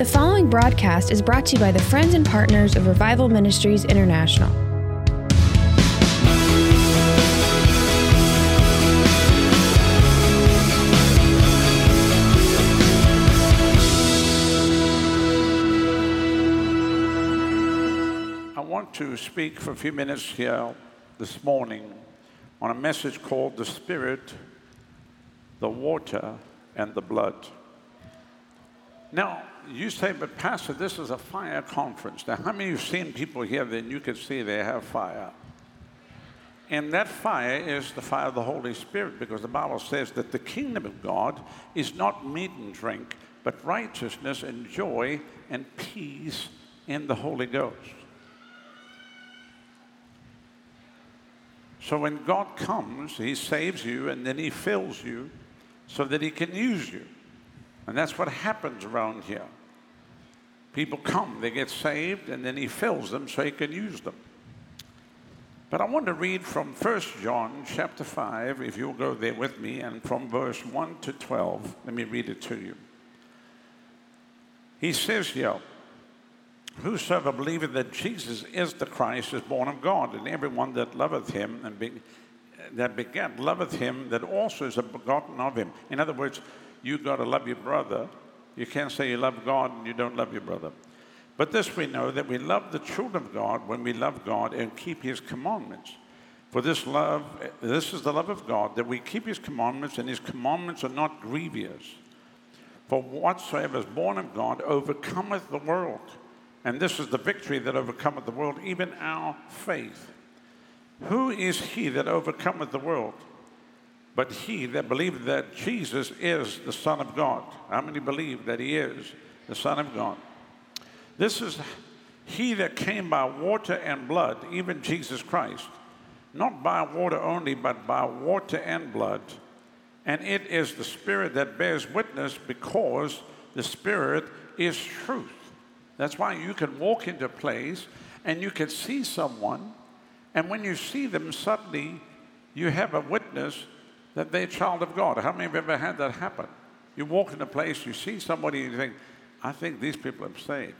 The following broadcast is brought to you by the friends and partners of Revival Ministries International. I want to speak for a few minutes here this morning on a message called The Spirit, the Water, and the Blood. Now, you say, but Pastor, this is a fire conference. Now, how many of you have seen people here that you can see they have fire? And that fire is the fire of the Holy Spirit because the Bible says that the kingdom of God is not meat and drink, but righteousness and joy and peace in the Holy Ghost. So when God comes, He saves you and then He fills you so that He can use you. And that's what happens around here. People come, they get saved, and then He fills them so He can use them. But I want to read from 1 John chapter 5, if you'll go there with me, and from verse 1 to 12. Let me read it to you. He says here, Whosoever believeth that Jesus is the Christ is born of God, and everyone that loveth him and be, that begat loveth him that also is begotten of him. In other words, you got to love your brother. You can't say you love God and you don't love your brother. But this we know that we love the children of God when we love God and keep his commandments. For this love, this is the love of God, that we keep his commandments, and his commandments are not grievous. For whatsoever is born of God overcometh the world. And this is the victory that overcometh the world, even our faith. Who is he that overcometh the world? But he that believed that Jesus is the Son of God. How many believe that he is the Son of God? This is he that came by water and blood, even Jesus Christ. Not by water only, but by water and blood. And it is the Spirit that bears witness because the Spirit is truth. That's why you can walk into a place and you can see someone, and when you see them, suddenly you have a witness that they're a child of God. How many have ever had that happen? You walk in a place, you see somebody, and you think, I think these people are saved.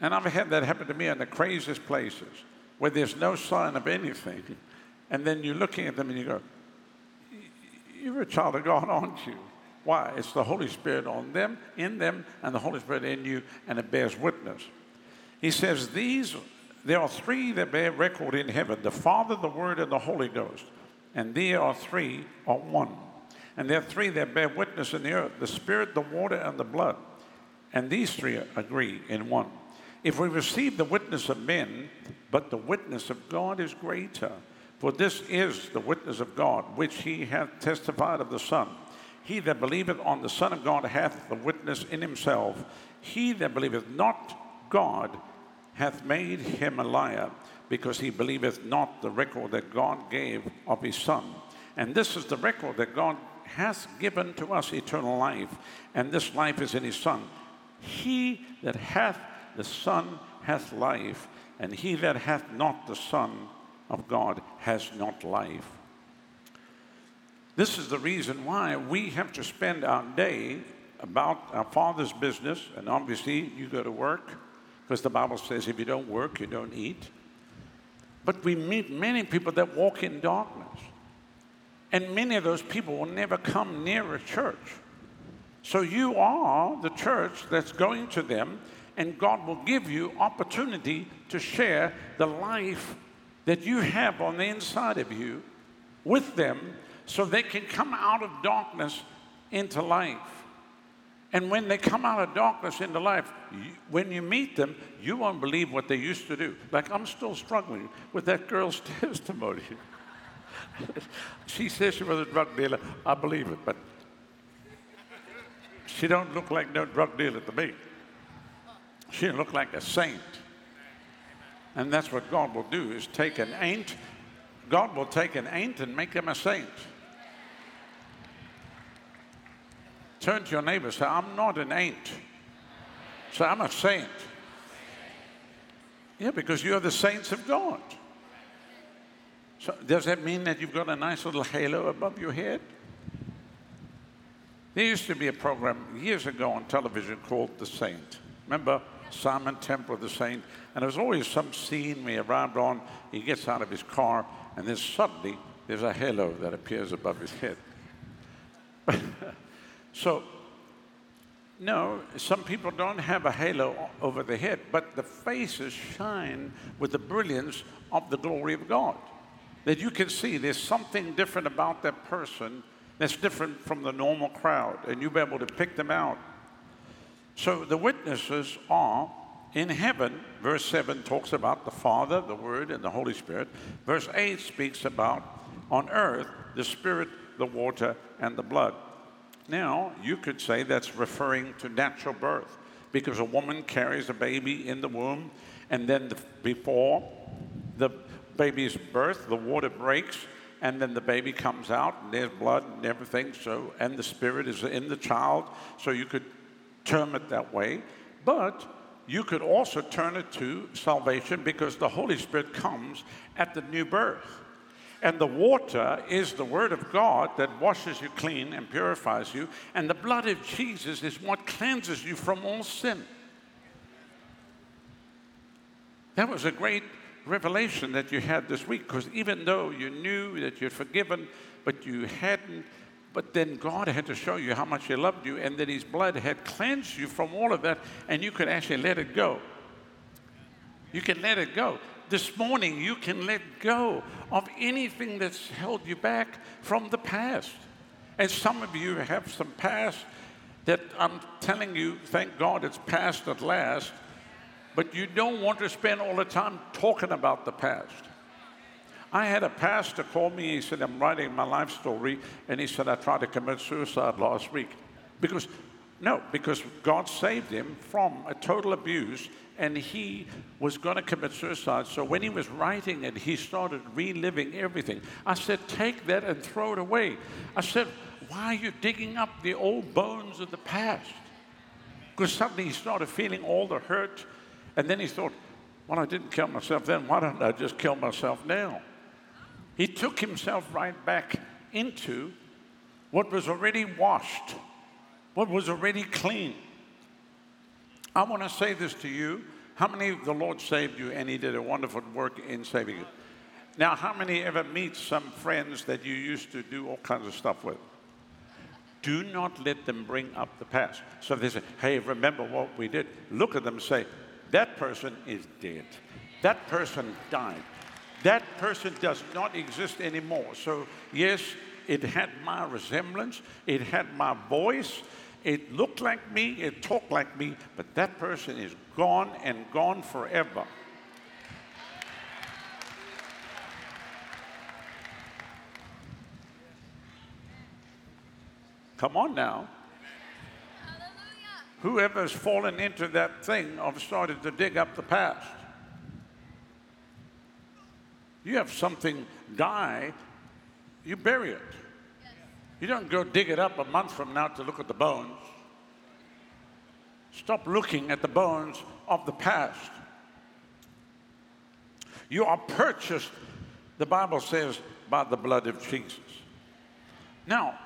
And I've had that happen to me in the craziest places where there's no sign of anything. And then you're looking at them and you go, You're a child of God, aren't you? Why? It's the Holy Spirit on them, in them, and the Holy Spirit in you, and it bears witness. He says, These, there are three that bear record in heaven the Father, the Word, and the Holy Ghost. And there are three are one. And there are three that bear witness in the earth the Spirit, the water, and the blood. And these three agree in one. If we receive the witness of men, but the witness of God is greater. For this is the witness of God, which he hath testified of the Son. He that believeth on the Son of God hath the witness in himself. He that believeth not God hath made him a liar, because he believeth not the record that God gave of his Son. And this is the record that God has given to us eternal life, and this life is in his Son. He that hath the Son hath life, and he that hath not the Son of God has not life. This is the reason why we have to spend our day about our Father's business, and obviously you go to work, because the Bible says if you don't work, you don't eat. But we meet many people that walk in darkness. And many of those people will never come near a church. So you are the church that's going to them, and God will give you opportunity to share the life that you have on the inside of you with them so they can come out of darkness into life. And when they come out of darkness into life, you, when you meet them, you won't believe what they used to do. Like I'm still struggling with that girl's testimony. she says she was a drug dealer. I believe it, but she don't look like no drug dealer to me. She look like a saint. And that's what God will do is take an ain't, God will take an ain't and make them a saint. Turn to your neighbor say, I'm not an ain't. Say, I'm a saint. Yeah, because you're the saints of God. So does that mean that you've got a nice little halo above your head? There used to be a program years ago on television called The Saint. Remember Simon Templar, of The Saint? And there was always some scene we arrived on, he gets out of his car, and then suddenly there's a halo that appears above his head. so, no, some people don't have a halo over the head, but the faces shine with the brilliance of the glory of God. That you can see there's something different about that person that's different from the normal crowd, and you'll be able to pick them out. So the witnesses are in heaven. Verse 7 talks about the Father, the Word, and the Holy Spirit. Verse 8 speaks about on earth the Spirit, the water, and the blood. Now, you could say that's referring to natural birth because a woman carries a baby in the womb, and then the, before the baby's birth, the water breaks, and then the baby comes out, and there's blood and everything. So, and the spirit is in the child, so you could term it that way. But you could also turn it to salvation because the Holy Spirit comes at the new birth. And the water is the Word of God that washes you clean and purifies you. And the blood of Jesus is what cleanses you from all sin. That was a great revelation that you had this week because even though you knew that you're forgiven, but you hadn't, but then God had to show you how much He loved you and that His blood had cleansed you from all of that, and you could actually let it go. You can let it go this morning you can let go of anything that's held you back from the past. And some of you have some past that I'm telling you, thank God it's past at last, but you don't want to spend all the time talking about the past. I had a pastor call me, he said, I'm writing my life story, and he said, I tried to commit suicide last week. Because, no, because God saved him from a total abuse and he was going to commit suicide. So when he was writing it, he started reliving everything. I said, Take that and throw it away. I said, Why are you digging up the old bones of the past? Because suddenly he started feeling all the hurt. And then he thought, Well, I didn't kill myself then. Why don't I just kill myself now? He took himself right back into what was already washed, what was already clean. I want to say this to you. How many the Lord saved you and He did a wonderful work in saving you? Now, how many ever meet some friends that you used to do all kinds of stuff with? Do not let them bring up the past. So they say, hey, remember what we did, look at them and say, that person is dead. That person died. That person does not exist anymore. So, yes, it had my resemblance, it had my voice, it looked like me, it talked like me, but that person is gone and gone forever. Come on now. Whoever's fallen into that thing of started to dig up the past. You have something die, you bury it. You don't go dig it up a month from now to look at the bones. Stop looking at the bones of the past. You are purchased, the Bible says, by the blood of Jesus. Now,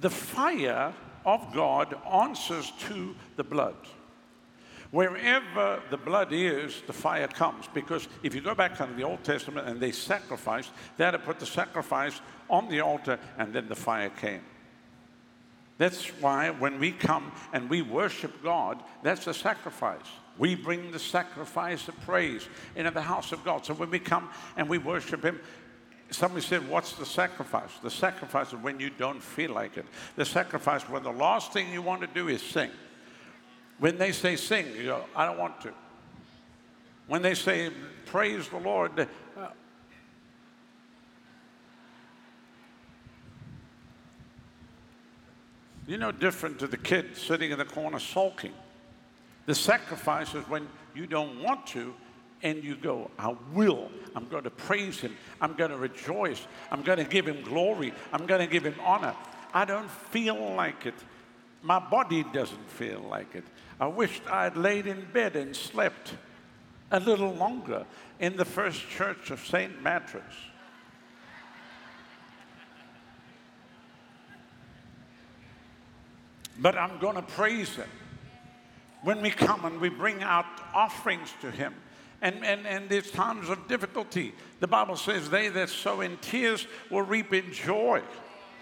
the fire of God answers to the blood. Wherever the blood is, the fire comes. Because if you go back to the Old Testament and they sacrificed, they had to put the sacrifice on the altar and then the fire came. That's why when we come and we worship God, that's a sacrifice. We bring the sacrifice of praise into the house of God. So when we come and we worship Him, somebody said, What's the sacrifice? The sacrifice is when you don't feel like it. The sacrifice when the last thing you want to do is sing. When they say sing, you go, I don't want to. When they say praise the Lord, uh, you're no different to the kid sitting in the corner sulking. The sacrifice is when you don't want to and you go, I will. I'm going to praise him. I'm going to rejoice. I'm going to give him glory. I'm going to give him honor. I don't feel like it. My body doesn't feel like it. I wished I'd laid in bed and slept a little longer in the first church of St. Mattress. but I'm going to praise Him. When we come and we bring out offerings to Him, and, and, and there's times of difficulty, the Bible says, They that sow in tears will reap in joy.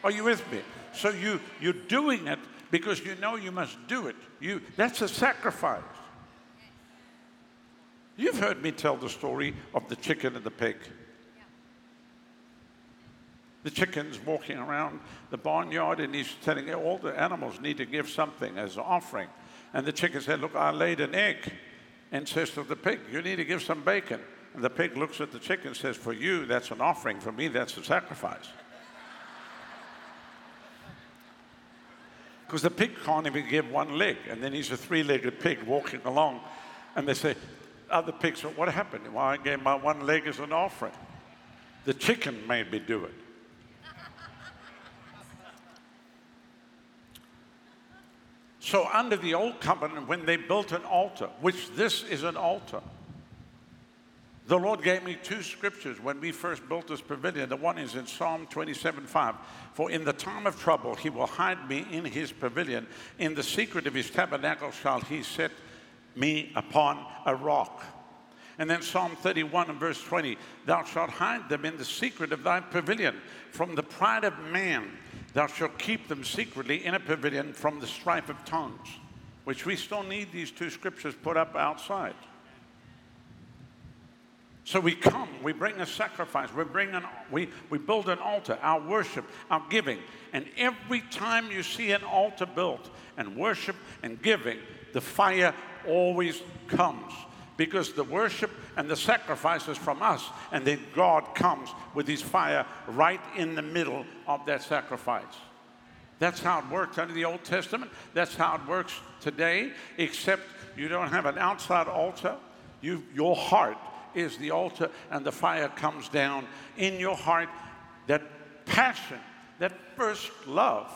Are you with me? So you, you're doing it because you know you must do it. You, that's a sacrifice. You've heard me tell the story of the chicken and the pig. The chicken's walking around the barnyard and he's telling all the animals need to give something as an offering. And the chicken said, Look, I laid an egg and says to the pig, You need to give some bacon. And the pig looks at the chicken and says, For you, that's an offering. For me, that's a sacrifice. Because the pig can't even give one leg. And then he's a three legged pig walking along. And they say, Other pigs, What happened? Well, I gave my one leg as an offering. The chicken made me do it. So, under the old covenant, when they built an altar, which this is an altar, the Lord gave me two scriptures when we first built this pavilion. The one is in Psalm 27 5. For in the time of trouble, he will hide me in his pavilion. In the secret of his tabernacle shall he set me upon a rock. And then Psalm 31 and verse 20 Thou shalt hide them in the secret of thy pavilion from the pride of man. Thou shalt keep them secretly in a pavilion from the strife of tongues, which we still need these two scriptures put up outside. So we come, we bring a sacrifice, we bring an, we, we build an altar, our worship, our giving. And every time you see an altar built and worship and giving, the fire always comes because the worship and the sacrifice is from us, and then God comes with his fire right in the middle of that sacrifice. That's how it worked under the Old Testament. That's how it works today, except you don't have an outside altar. You, your heart is the altar, and the fire comes down in your heart. That passion, that first love,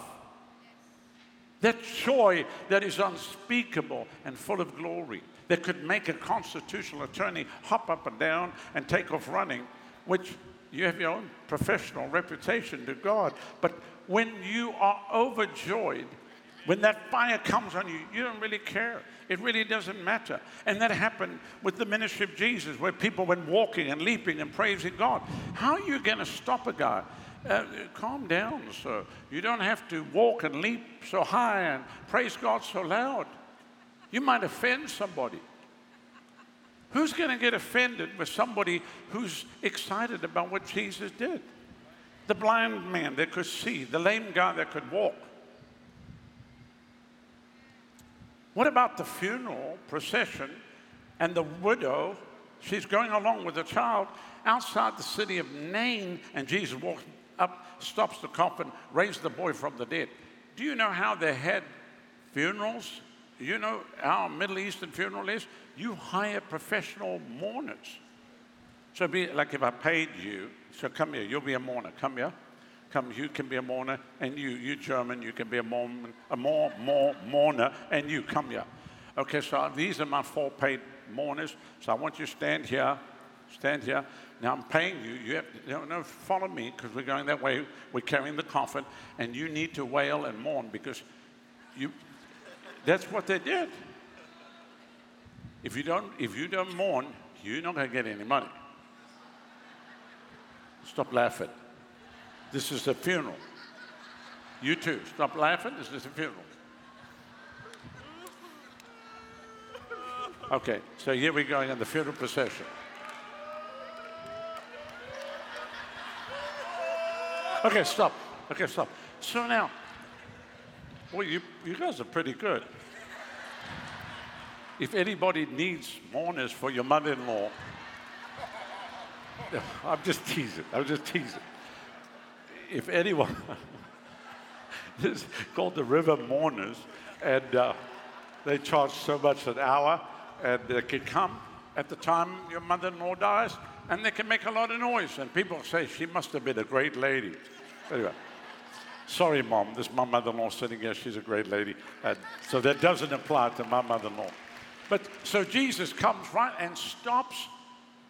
that joy that is unspeakable and full of glory that could make a constitutional attorney hop up and down and take off running, which you have your own professional reputation to God. But when you are overjoyed, when that fire comes on you, you don't really care. It really doesn't matter. And that happened with the ministry of Jesus, where people went walking and leaping and praising God. How are you going to stop a guy? Uh, calm down, sir. You don't have to walk and leap so high and praise God so loud. You might offend somebody. Who's going to get offended with somebody who's excited about what Jesus did? The blind man that could see, the lame guy that could walk. What about the funeral procession and the widow? She's going along with the child outside the city of Nain, and Jesus walks up, stops the coffin, raises the boy from the dead. Do you know how they had funerals you know how Middle Eastern funeral is? You hire professional mourners. So be like if I paid you, so come here, you'll be a mourner. Come here. Come, you can be a mourner, and you, you German, you can be a mourn, a more, more mourner, and you come here. Okay, so these are my four paid mourners. So I want you to stand here, stand here. Now I'm paying you. You have to, no, no, follow me because we're going that way. We're carrying the coffin, and you need to wail and mourn because you, that's what they did. If you don't, if you don't mourn, you're not going to get any money. Stop laughing. This is a funeral. You too. Stop laughing. This is a funeral. Okay, so here we're going in the funeral procession. Okay, stop. Okay, stop. So now, well, you, you guys are pretty good. If anybody needs mourners for your mother in law, I'm just teasing. I'm just teasing. If anyone, this is called the River Mourners, and uh, they charge so much an hour, and they can come at the time your mother in law dies, and they can make a lot of noise. And people say, she must have been a great lady. Anyway. Sorry, Mom, this is my mother in law sitting here. She's a great lady. And so that doesn't apply to my mother in law. But so Jesus comes right and stops,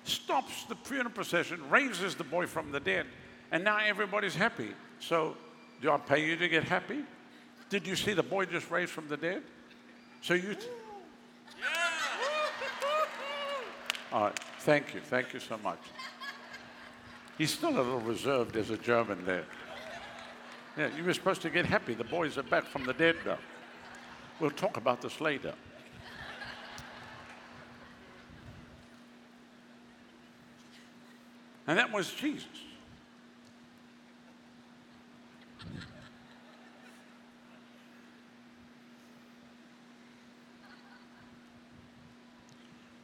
stops the funeral procession, raises the boy from the dead, and now everybody's happy. So do I pay you to get happy? Did you see the boy just raised from the dead? So you. All right. Thank you. Thank you so much. He's still a little reserved as a German there. Yeah, you were supposed to get happy. The boys are back from the dead now. We'll talk about this later. And that was Jesus.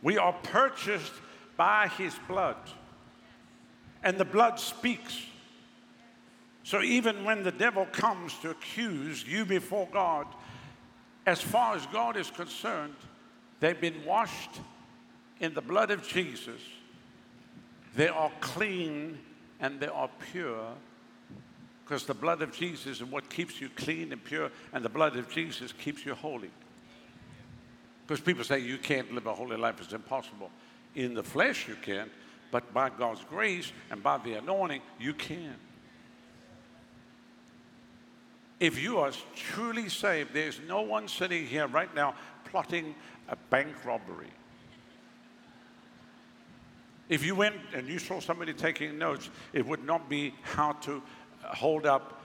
We are purchased by his blood. And the blood speaks. So even when the devil comes to accuse you before God, as far as God is concerned, they've been washed in the blood of Jesus. They are clean and they are pure because the blood of Jesus is what keeps you clean and pure, and the blood of Jesus keeps you holy. Because people say you can't live a holy life, it's impossible. In the flesh, you can, but by God's grace and by the anointing, you can. If you are truly saved, there's no one sitting here right now plotting a bank robbery. If you went and you saw somebody taking notes, it would not be how to hold up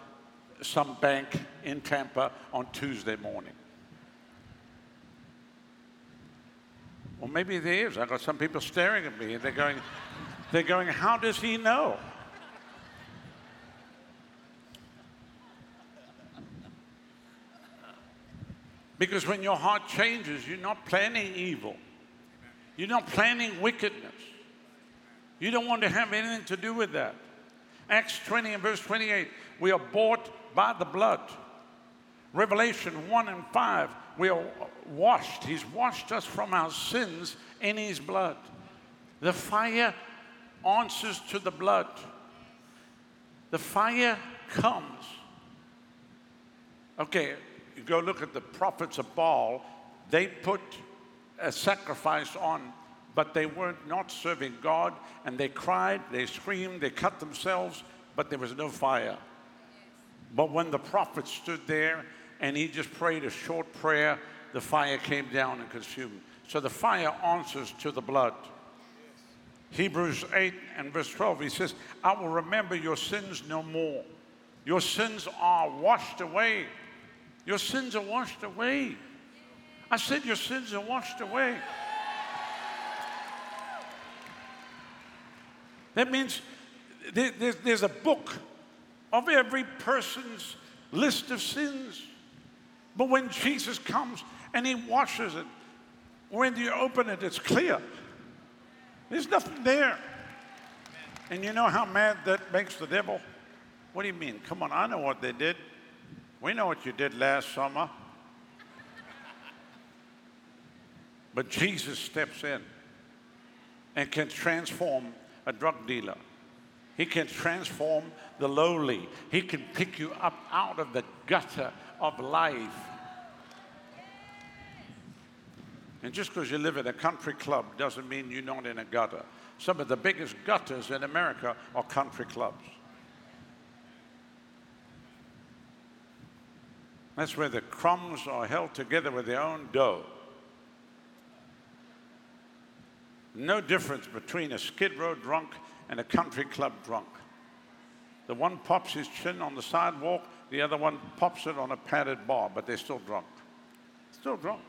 some bank in Tampa on Tuesday morning. Well, maybe there is. I've got some people staring at me and they're going, they're going, how does he know? Because when your heart changes, you're not planning evil. You're not planning wickedness. You don't want to have anything to do with that. Acts 20 and verse 28, we are bought by the blood. Revelation 1 and 5, we are washed. He's washed us from our sins in His blood. The fire answers to the blood. The fire comes. Okay, you go look at the prophets of Baal, they put a sacrifice on, but they were not serving God, and they cried, they screamed, they cut themselves, but there was no fire. But when the prophet stood there and he just prayed a short prayer, the fire came down and consumed. So the fire answers to the blood. Hebrews 8 and verse 12, he says, I will remember your sins no more. Your sins are washed away. Your sins are washed away. I said, Your sins are washed away. That means there's a book of every person's list of sins. But when Jesus comes and he washes it, when you open it, it's clear. There's nothing there. And you know how mad that makes the devil? What do you mean? Come on, I know what they did. We know what you did last summer. But Jesus steps in and can transform a drug dealer. He can transform the lowly. He can pick you up out of the gutter of life. And just because you live in a country club doesn't mean you're not in a gutter. Some of the biggest gutters in America are country clubs. That's where the crumbs are held together with their own dough. No difference between a skid row drunk and a country club drunk. The one pops his chin on the sidewalk, the other one pops it on a padded bar, but they're still drunk. Still drunk.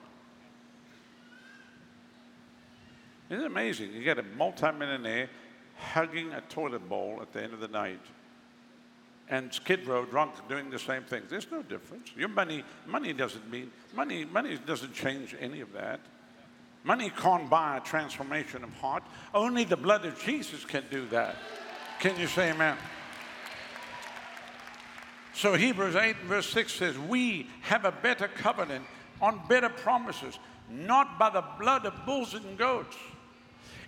Isn't it amazing? You get a multimillionaire hugging a toilet bowl at the end of the night and Skid Row drunk doing the same thing. There's no difference. Your money, money doesn't mean, money, money doesn't change any of that. Money can't buy a transformation of heart. Only the blood of Jesus can do that. Can you say amen? So Hebrews 8 verse 6 says, We have a better covenant on better promises, not by the blood of bulls and goats.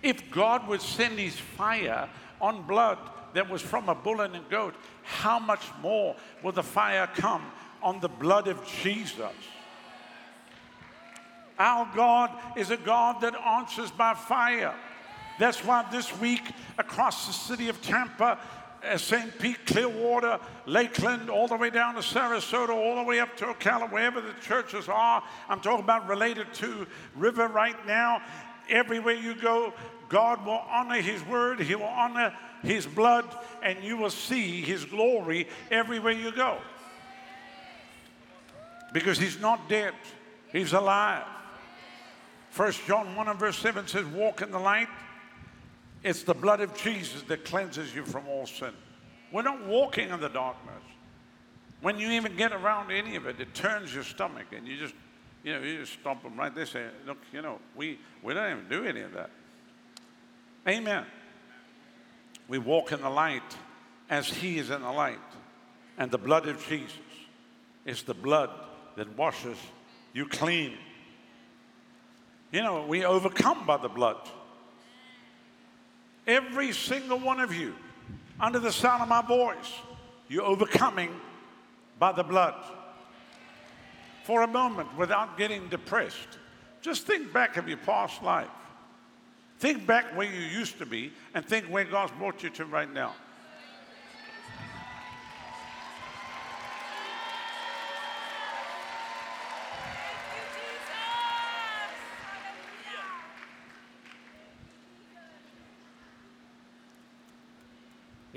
If God would send his fire on blood that was from a bull and a goat, how much more will the fire come on the blood of Jesus? Our God is a God that answers by fire. That's why this week across the city of Tampa, uh, St. Pete, Clearwater, Lakeland, all the way down to Sarasota, all the way up to Ocala, wherever the churches are. I'm talking about related to River right now. Everywhere you go, God will honor His word, He will honor His blood, and you will see His glory everywhere you go. Because He's not dead, He's alive. First John 1 and verse 7 says, Walk in the light it's the blood of Jesus that cleanses you from all sin. We're not walking in the darkness. When you even get around any of it, it turns your stomach and you just, you know, you just stomp them right there. Say, look, you know, we, we don't even do any of that. Amen. We walk in the light as He is in the light. And the blood of Jesus is the blood that washes you clean. You know, we overcome by the blood. Every single one of you, under the sound of my voice, you're overcoming by the blood. For a moment, without getting depressed, just think back of your past life. Think back where you used to be and think where God's brought you to right now.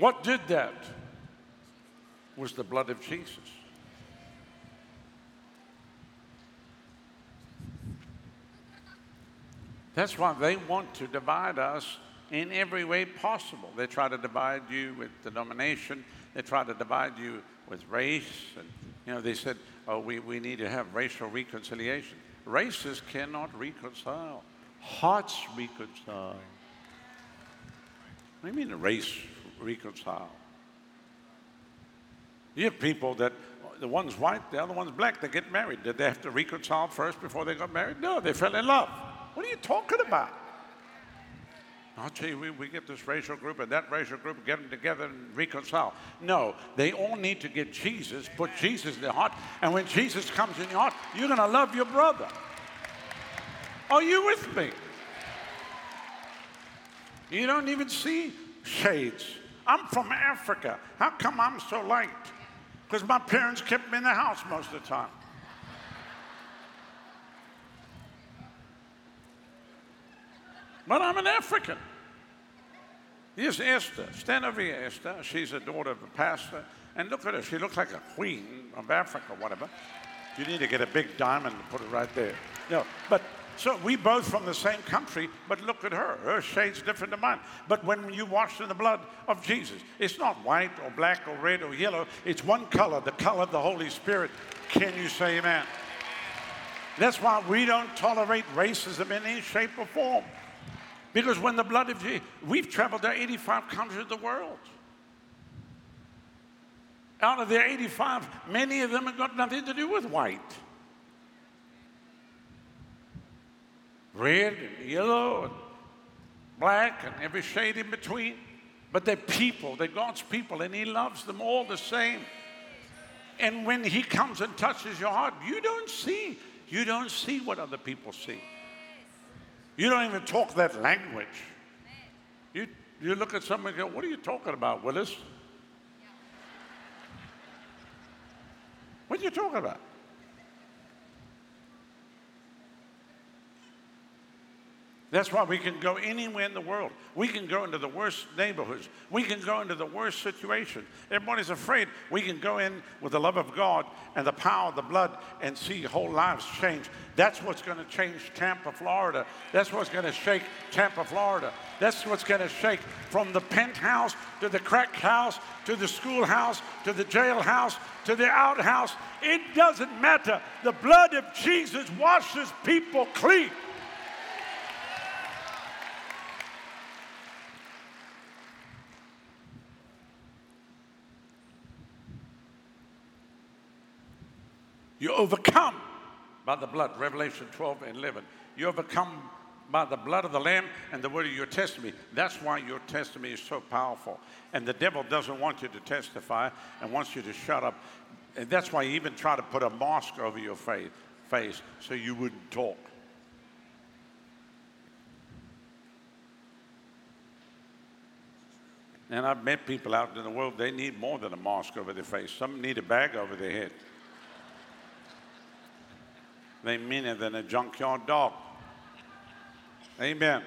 What did that? Was the blood of Jesus. That's why they want to divide us in every way possible. They try to divide you with denomination. They try to divide you with race. And, you know, they said, oh, we, we need to have racial reconciliation. Races cannot reconcile. Hearts reconcile. What do you mean a race reconcile. You have people that the one's white, the other one's black, they get married. Did they have to reconcile first before they got married? No, they fell in love. What are you talking about? I'll tell you, we, we get this racial group and that racial group, get them together and reconcile. No, they all need to get Jesus, put Jesus in their heart, and when Jesus comes in your heart, you're going to love your brother. Are you with me? You don't even see shades. I'm from Africa. How come I'm so liked? Because my parents kept me in the house most of the time. But I'm an African. Here's Esther. Stand over here, Esther. She's a daughter of a pastor. And look at her. She looks like a queen of Africa, whatever. You need to get a big diamond and put it right there. No, but so we both from the same country, but look at her. Her shade's different than mine. But when you wash in the blood of Jesus, it's not white or black or red or yellow. It's one color, the color of the Holy Spirit. Can you say amen? That's why we don't tolerate racism in any shape or form. Because when the blood of Jesus, we've traveled to 85 countries of the world. Out of the 85, many of them have got nothing to do with white. Red and yellow and black and every shade in between. But they're people, they're God's people, and He loves them all the same. And when He comes and touches your heart, you don't see, you don't see what other people see. You don't even talk that language. You, you look at someone and go, What are you talking about, Willis? What are you talking about? That's why we can go anywhere in the world. We can go into the worst neighborhoods. We can go into the worst situation. Everybody's afraid. We can go in with the love of God and the power of the blood and see whole lives change. That's what's going to change Tampa, Florida. That's what's going to shake Tampa, Florida. That's what's going to shake from the penthouse to the crack house to the schoolhouse to the jailhouse to the outhouse. It doesn't matter. The blood of Jesus washes people clean. You overcome by the blood. Revelation 12 and 11. You overcome by the blood of the Lamb and the word of your testimony. That's why your testimony is so powerful. And the devil doesn't want you to testify and wants you to shut up. And that's why he even tried to put a mask over your face, face so you wouldn't talk. And I've met people out in the world, they need more than a mask over their face. Some need a bag over their head. They meaner than a junkyard dog. Amen.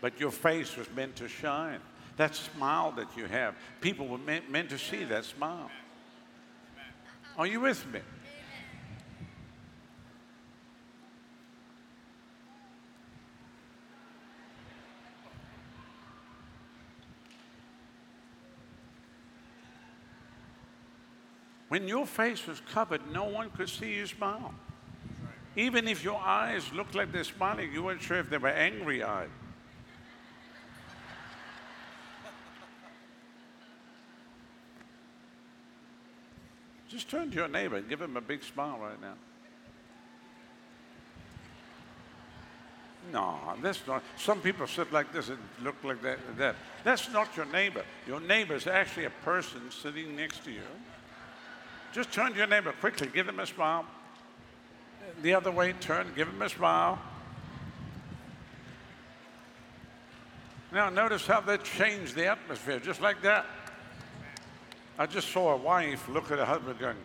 But your face was meant to shine. That smile that you have, people were meant, meant to see that smile. Are you with me? When your face was covered, no one could see you smile. Even if your eyes looked like they're smiling, you weren't sure if they were angry eyed. Just turn to your neighbor and give him a big smile right now. No, that's not. Some people sit like this and look like that. that. That's not your neighbor. Your neighbor is actually a person sitting next to you. Just turn to your neighbor quickly, give him a smile. The other way, turn, give them a smile. Now, notice how that changed the atmosphere, just like that. I just saw a wife look at her husband going,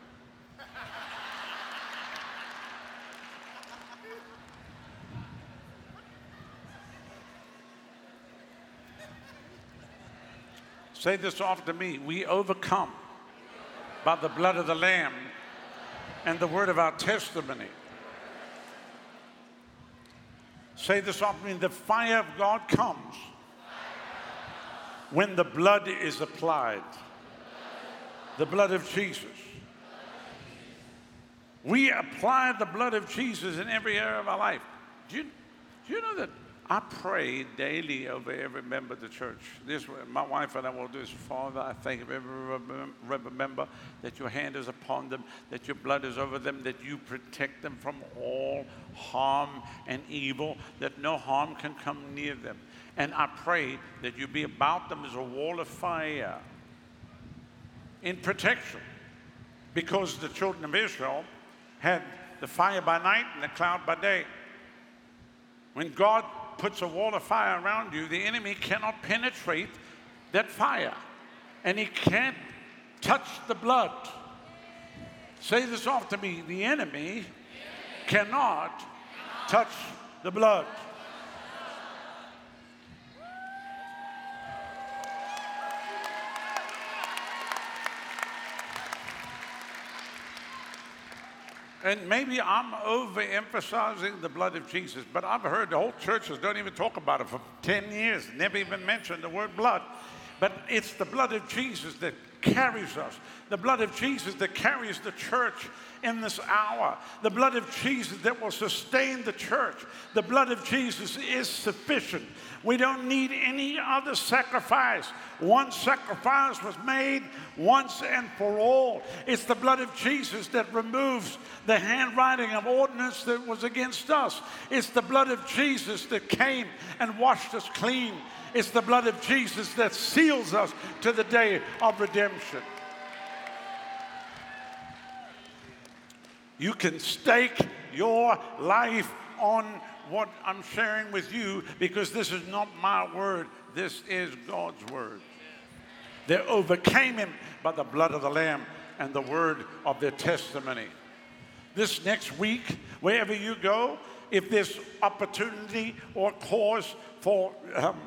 Say this after me. We overcome by the blood of the Lamb and the word of our testimony. Say this after me. The fire of God comes when the blood is applied. The blood of Jesus. We apply the blood of Jesus in every area of our life. Do you, do you know that I pray daily over every member of the church. This, my wife and I will do this. Father, I thank every member that your hand is upon them, that your blood is over them, that you protect them from all harm and evil, that no harm can come near them. And I pray that you be about them as a wall of fire in protection, because the children of Israel had the fire by night and the cloud by day. When God puts a wall of fire around you, the enemy cannot penetrate that fire and he can't touch the blood. Say this after me the enemy cannot touch the blood. And maybe I'm overemphasizing the blood of Jesus, but I've heard the whole churches don't even talk about it for 10 years, never even mentioned the word blood. But it's the blood of Jesus that carries us, the blood of Jesus that carries the church in this hour, the blood of Jesus that will sustain the church. The blood of Jesus is sufficient. We don't need any other sacrifice. One sacrifice was made once and for all. It's the blood of Jesus that removes the handwriting of ordinance that was against us. It's the blood of Jesus that came and washed us clean. It's the blood of Jesus that seals us to the day of redemption. You can stake your life on what I'm sharing with you because this is not my word, this is God's word. They overcame him by the blood of the Lamb and the word of their testimony. This next week, wherever you go, if there's opportunity or cause for, um,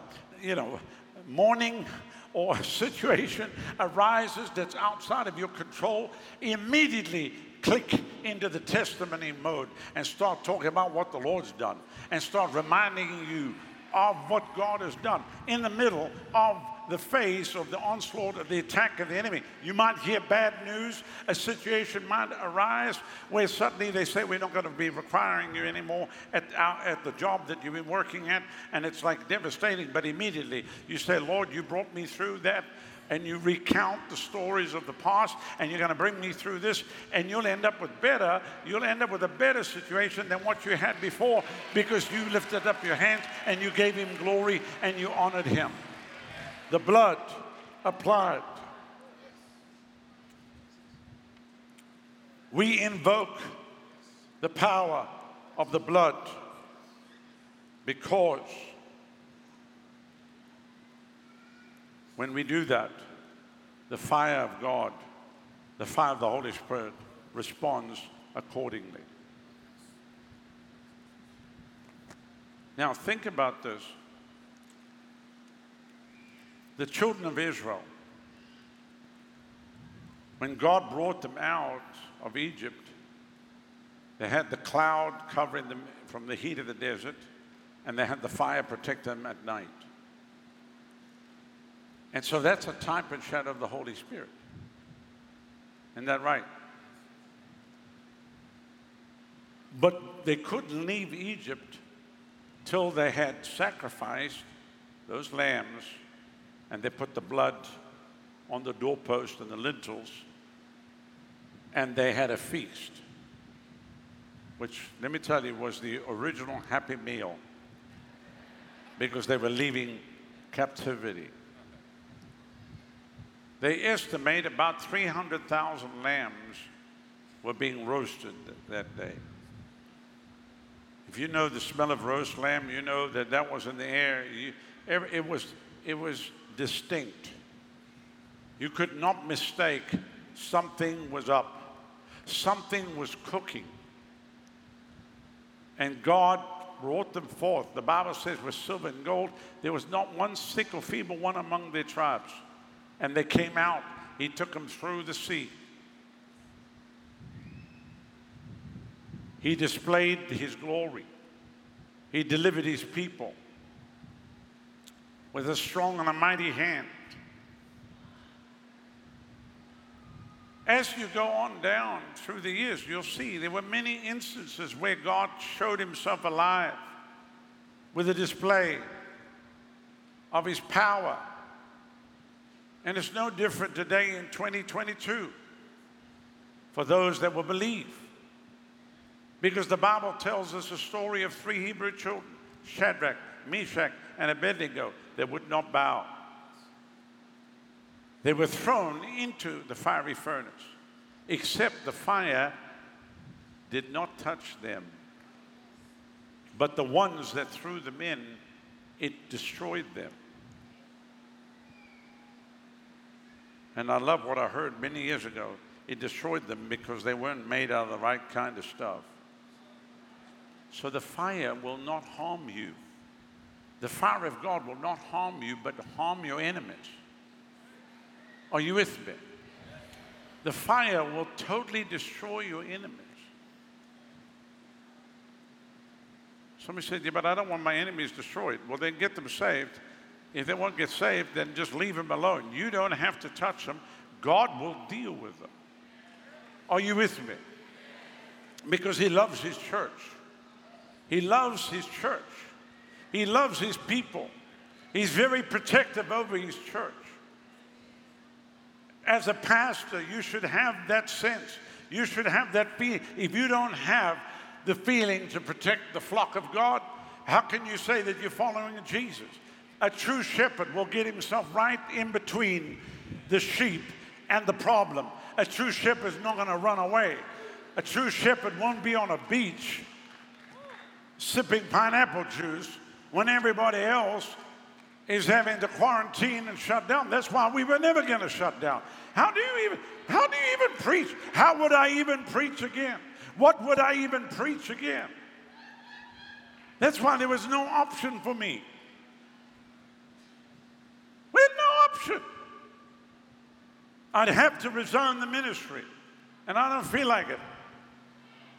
you know, morning or a situation arises that's outside of your control, immediately click into the testimony mode and start talking about what the Lord's done and start reminding you of what God has done in the middle of the face of the onslaught of the attack of the enemy. You might hear bad news. A situation might arise where suddenly they say, We're not going to be requiring you anymore at, our, at the job that you've been working at. And it's like devastating. But immediately you say, Lord, you brought me through that and you recount the stories of the past and you're going to bring me through this and you'll end up with better you'll end up with a better situation than what you had before because you lifted up your hands and you gave him glory and you honored him the blood applied we invoke the power of the blood because When we do that, the fire of God, the fire of the Holy Spirit, responds accordingly. Now, think about this. The children of Israel, when God brought them out of Egypt, they had the cloud covering them from the heat of the desert, and they had the fire protect them at night. And so that's a type and shadow of the Holy Spirit. Isn't that right? But they couldn't leave Egypt till they had sacrificed those lambs and they put the blood on the doorpost and the lintels and they had a feast, which, let me tell you, was the original happy meal because they were leaving captivity. They estimate about 300,000 lambs were being roasted that day. If you know the smell of roast lamb, you know that that was in the air. You, it, was, it was distinct. You could not mistake something was up, something was cooking. And God brought them forth. The Bible says, with silver and gold, there was not one sick or feeble one among their tribes and they came out. He took them through the sea. He displayed his glory. He delivered his people with a strong and a mighty hand. As you go on down through the years, you'll see there were many instances where God showed himself alive with a display of his power and it's no different today in 2022 for those that will believe. Because the Bible tells us a story of three Hebrew children Shadrach, Meshach, and Abednego they would not bow. They were thrown into the fiery furnace, except the fire did not touch them. But the ones that threw them in, it destroyed them. And I love what I heard many years ago. It destroyed them because they weren't made out of the right kind of stuff. So the fire will not harm you. The fire of God will not harm you, but harm your enemies. Are you with me? The fire will totally destroy your enemies. Somebody said, Yeah, but I don't want my enemies destroyed. Well, then get them saved if they won't get saved, then just leave them alone. You don't have to touch them. God will deal with them. Are you with me? Because He loves His church. He loves His church. He loves His people. He's very protective over His church. As a pastor, you should have that sense. You should have that feeling. If you don't have the feeling to protect the flock of God, how can you say that you're following Jesus? A true shepherd will get himself right in between the sheep and the problem. A true shepherd is not going to run away. A true shepherd won't be on a beach sipping pineapple juice when everybody else is having to quarantine and shut down. That's why we were never going to shut down. How do you even how do you even preach? How would I even preach again? What would I even preach again? That's why there was no option for me. We had no option. I'd have to resign the ministry, and I don't feel like it.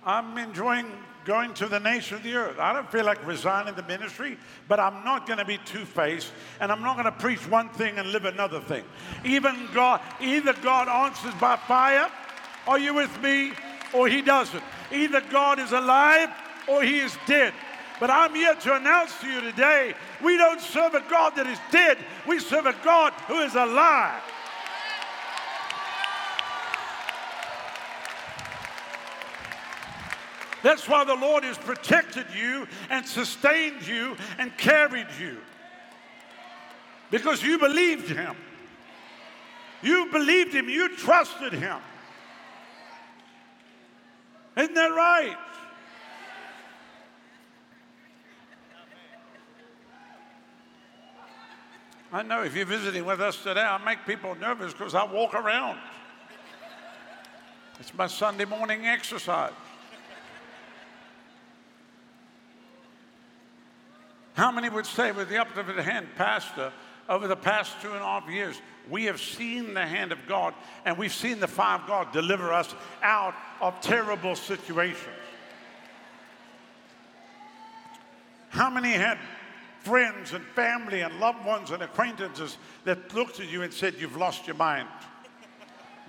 I'm enjoying going to the nation of the earth. I don't feel like resigning the ministry, but I'm not going to be two faced and I'm not going to preach one thing and live another thing. Even God, either God answers by fire, are you with me, or He doesn't. Either God is alive or He is dead. But I'm here to announce to you today we don't serve a God that is dead, we serve a God who is alive. That's why the Lord has protected you and sustained you and carried you. Because you believed Him. You believed Him. You trusted Him. Isn't that right? I know if you're visiting with us today, I make people nervous because I walk around. It's my Sunday morning exercise. How many would say, with the uplifted hand, Pastor, over the past two and a half years, we have seen the hand of God and we've seen the fire of God deliver us out of terrible situations? How many had friends and family and loved ones and acquaintances that looked at you and said, You've lost your mind?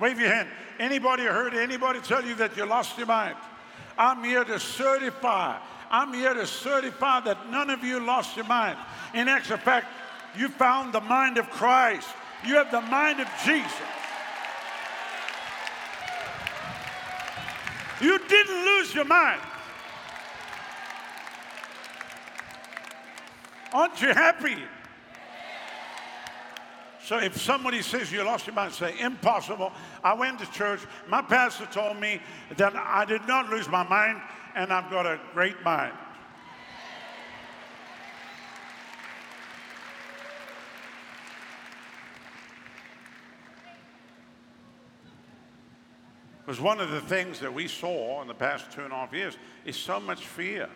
Wave your hand. Anybody heard anybody tell you that you lost your mind? I'm here to certify I'm here to certify that none of you lost your mind. In actual fact, you found the mind of Christ. You have the mind of Jesus. You didn't lose your mind. Aren't you happy? So if somebody says you lost your mind, say, impossible. I went to church. My pastor told me that I did not lose my mind and I've got a great mind. Because one of the things that we saw in the past two and a half years is so much fear.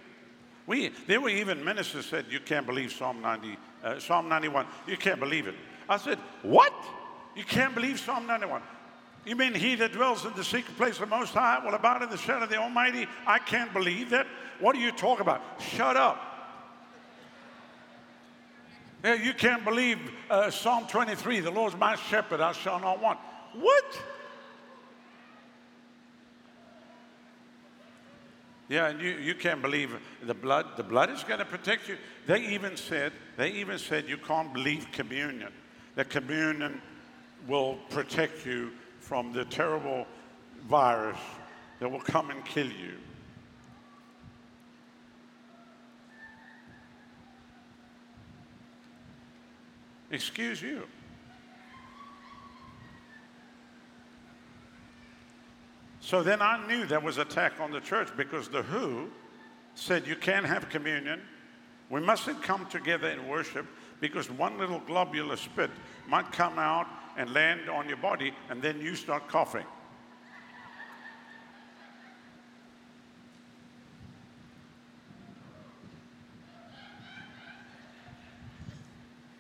We, there were even ministers said, you can't believe Psalm, 90, uh, Psalm 91. You can't believe it. I said, what? You can't believe Psalm 91? You mean he that dwells in the secret place of the Most High will abide in the shadow of the Almighty? I can't believe that. What are you talking about? Shut up. Yeah, you can't believe uh, Psalm 23, the Lord's my shepherd, I shall not want. What? Yeah, and you, you can't believe the blood. The blood is going to protect you. They even said, they even said you can't believe communion. That communion will protect you from the terrible virus that will come and kill you. Excuse you. So then I knew there was attack on the church because the WHO said you can't have communion. We mustn't come together in worship because one little globular spit might come out and land on your body, and then you start coughing.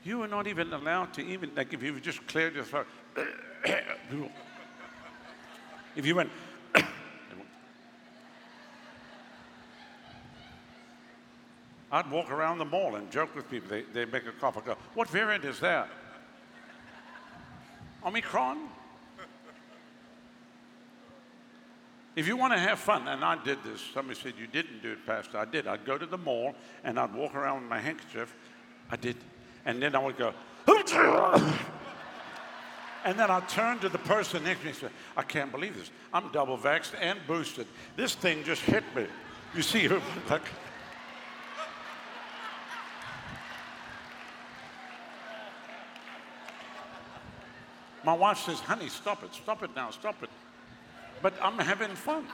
You were not even allowed to even, like if you just cleared your throat, if you went, I'd walk around the mall and joke with people. They, they make a cough. I go, what variant is that? Omicron? If you want to have fun, and I did this, somebody said you didn't do it, Pastor. I did. I'd go to the mall and I'd walk around with my handkerchief. I did. And then I would go, and then I'd turn to the person next to me and say, I can't believe this. I'm double vaxxed and boosted. This thing just hit me. You see, like, My wife says, honey, stop it, stop it now, stop it. But I'm having fun.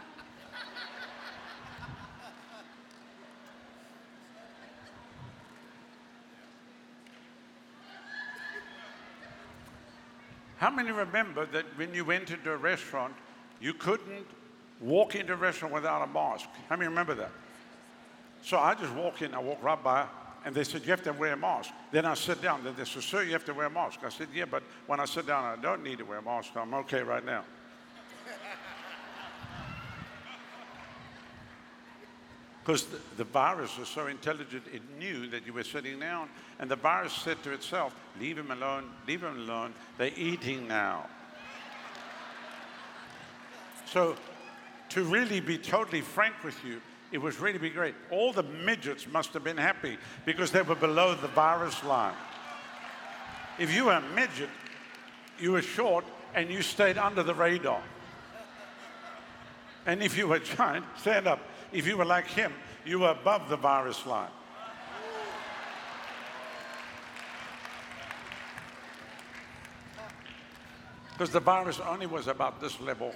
How many remember that when you went into a restaurant, you couldn't walk into a restaurant without a mask? How many remember that? So I just walk in, I walk right by, and they said, You have to wear a mask. Then I sit down. Then they said, Sir, you have to wear a mask. I said, Yeah, but when I sit down, I don't need to wear a mask. I'm okay right now. Because the, the, virus was so intelligent, it knew that you were sitting down. And the virus said to itself, Leave him alone, leave him alone. They're eating now. So, to really be totally frank with you, it was really great. All the midgets must have been happy because they were below the virus line. If you were a midget, you were short and you stayed under the radar. And if you were giant, stand up. If you were like him, you were above the virus line. Because the virus only was about this level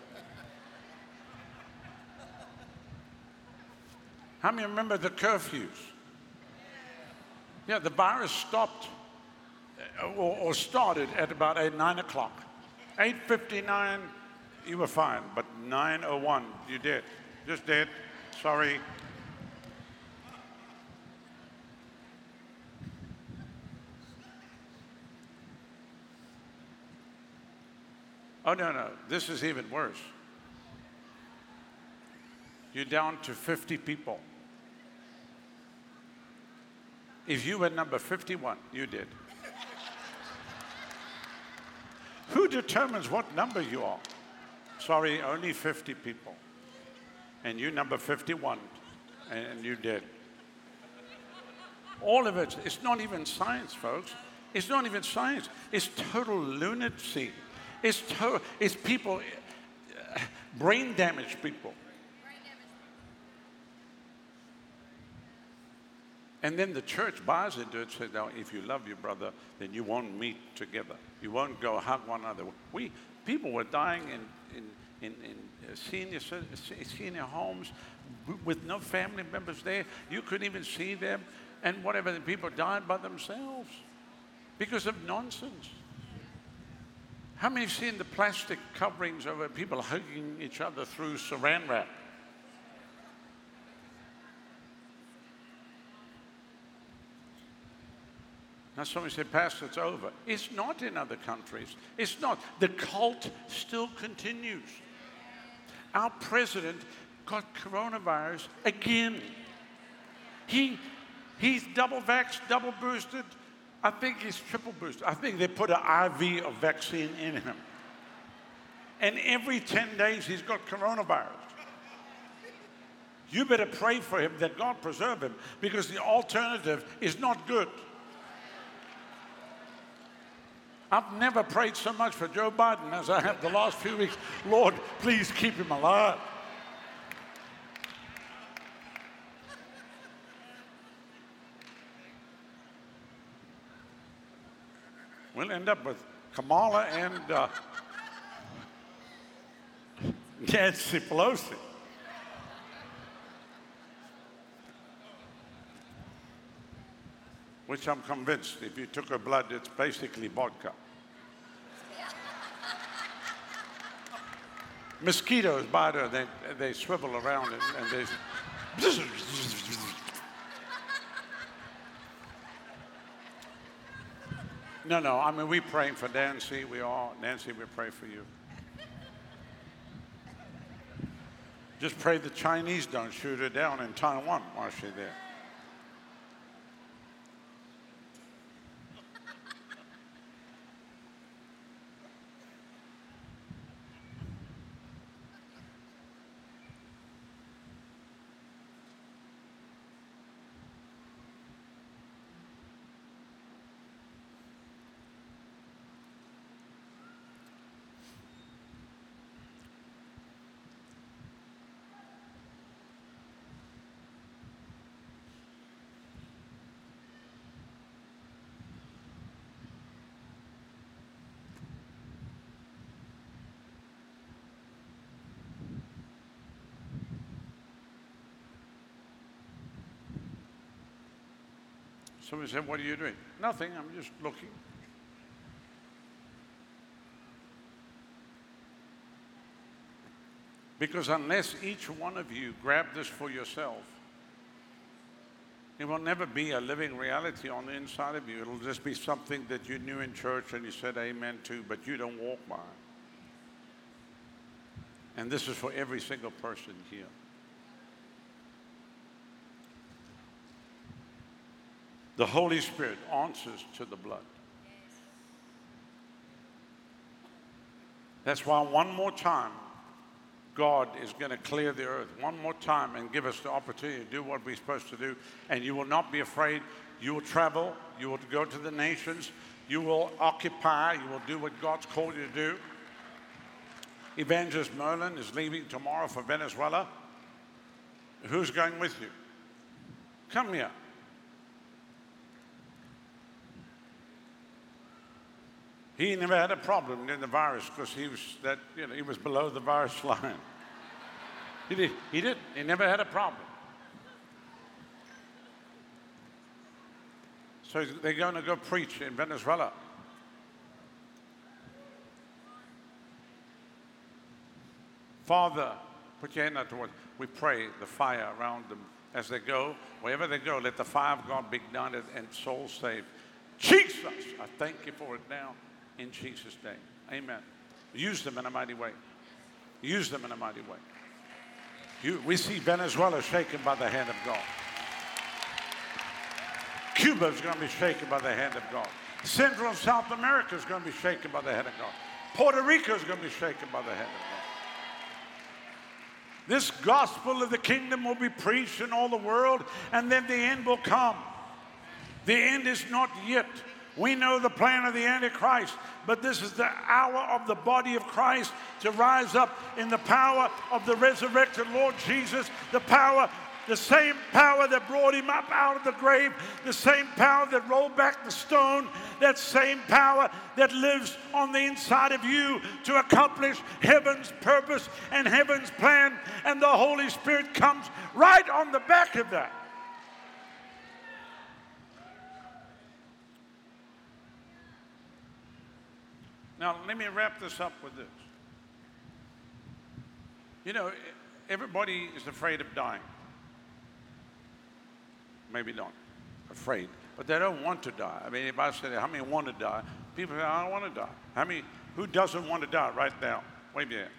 How many remember the curfews? Yeah, the virus stopped uh, or, or started at about 8, 9 o'clock. 8.59, you were fine, but 9.01, you did. Just did. Sorry. Oh, no, no. This is even worse. You're down to 50 people. If you were number 51, you did. Who determines what number you are? Sorry, only 50 people. And you number 51, and you did. All of it, it's not even science, folks. It's not even science. It's total lunacy. It's, to, it's people, brain damaged people. And then the church buys into it, says, now, if you love your brother, then you won't meet together. You won't go hug one another. We, people were dying in, in, in, in uh, senior, senior homes with no family members there. You couldn't even see them. And whatever, the people died by themselves because of nonsense. How many have seen the plastic coverings of people hugging each other through saran wrap? Now, somebody said, Pastor, it's over. It's not in other countries. It's not. The cult still continues. Our president got coronavirus again. He, he's double vaxxed, double boosted. I think he's triple boosted. I think they put an IV of vaccine in him. And every 10 days he's got coronavirus. You better pray for him that God preserve him because the alternative is not good. I've never prayed so much for Joe Biden as I have the last few weeks. Lord, please keep him alive. We'll end up with Kamala and uh, Nancy Pelosi. Which I'm convinced if you took her blood, it's basically vodka. Mosquitoes bite her, they, they swivel around and, and they. No, no, I mean, we're praying for Nancy. We are. Nancy, we pray for you. Just pray the Chinese don't shoot her down in Taiwan while she's there. Somebody said, What are you doing? Nothing, I'm just looking. Because unless each one of you grab this for yourself, it will never be a living reality on the inside of you. It'll just be something that you knew in church and you said amen to, but you don't walk by. And this is for every single person here. The Holy Spirit answers to the blood. That's why, one more time, God is going to clear the earth one more time and give us the opportunity to do what we're supposed to do. And you will not be afraid. You will travel, you will go to the nations, you will occupy, you will do what God's called you to do. Evangelist Merlin is leaving tomorrow for Venezuela. Who's going with you? Come here. He never had a problem in the virus because he was that you know he was below the virus line. He did. He did. He never had a problem. So they're going to go preach in Venezuela. Father, put your hand out towards. We pray the fire around them as they go. Wherever they go, let the fire of God be done and souls saved. Jesus, I thank you for it now in Jesus' name. Amen. Use them in a mighty way. Use them in a mighty way. You, we see Venezuela shaken by the hand of God. Cuba is going to be shaken by the hand of God. Central and South America is going to be shaken by the hand of God. Puerto Rico is going to be shaken by the hand of God. This gospel of the kingdom will be preached in all the world, and then the end will come. The end is not yet. We know the plan of the Antichrist, but this is the hour of the body of Christ to rise up in the power of the resurrected Lord Jesus, the power the same power that brought him up out of the grave, the same power that rolled back the stone, that same power that lives on the inside of you to accomplish heaven's purpose and heaven's plan. And the Holy Spirit comes right on the back of that. Now, let me wrap this up with this. You know, everybody is afraid of dying maybe not afraid, but they don't want to die. I mean, if I say, how many want to die? People say, I don't want to die. How many, who doesn't want to die right now? Wave your hand.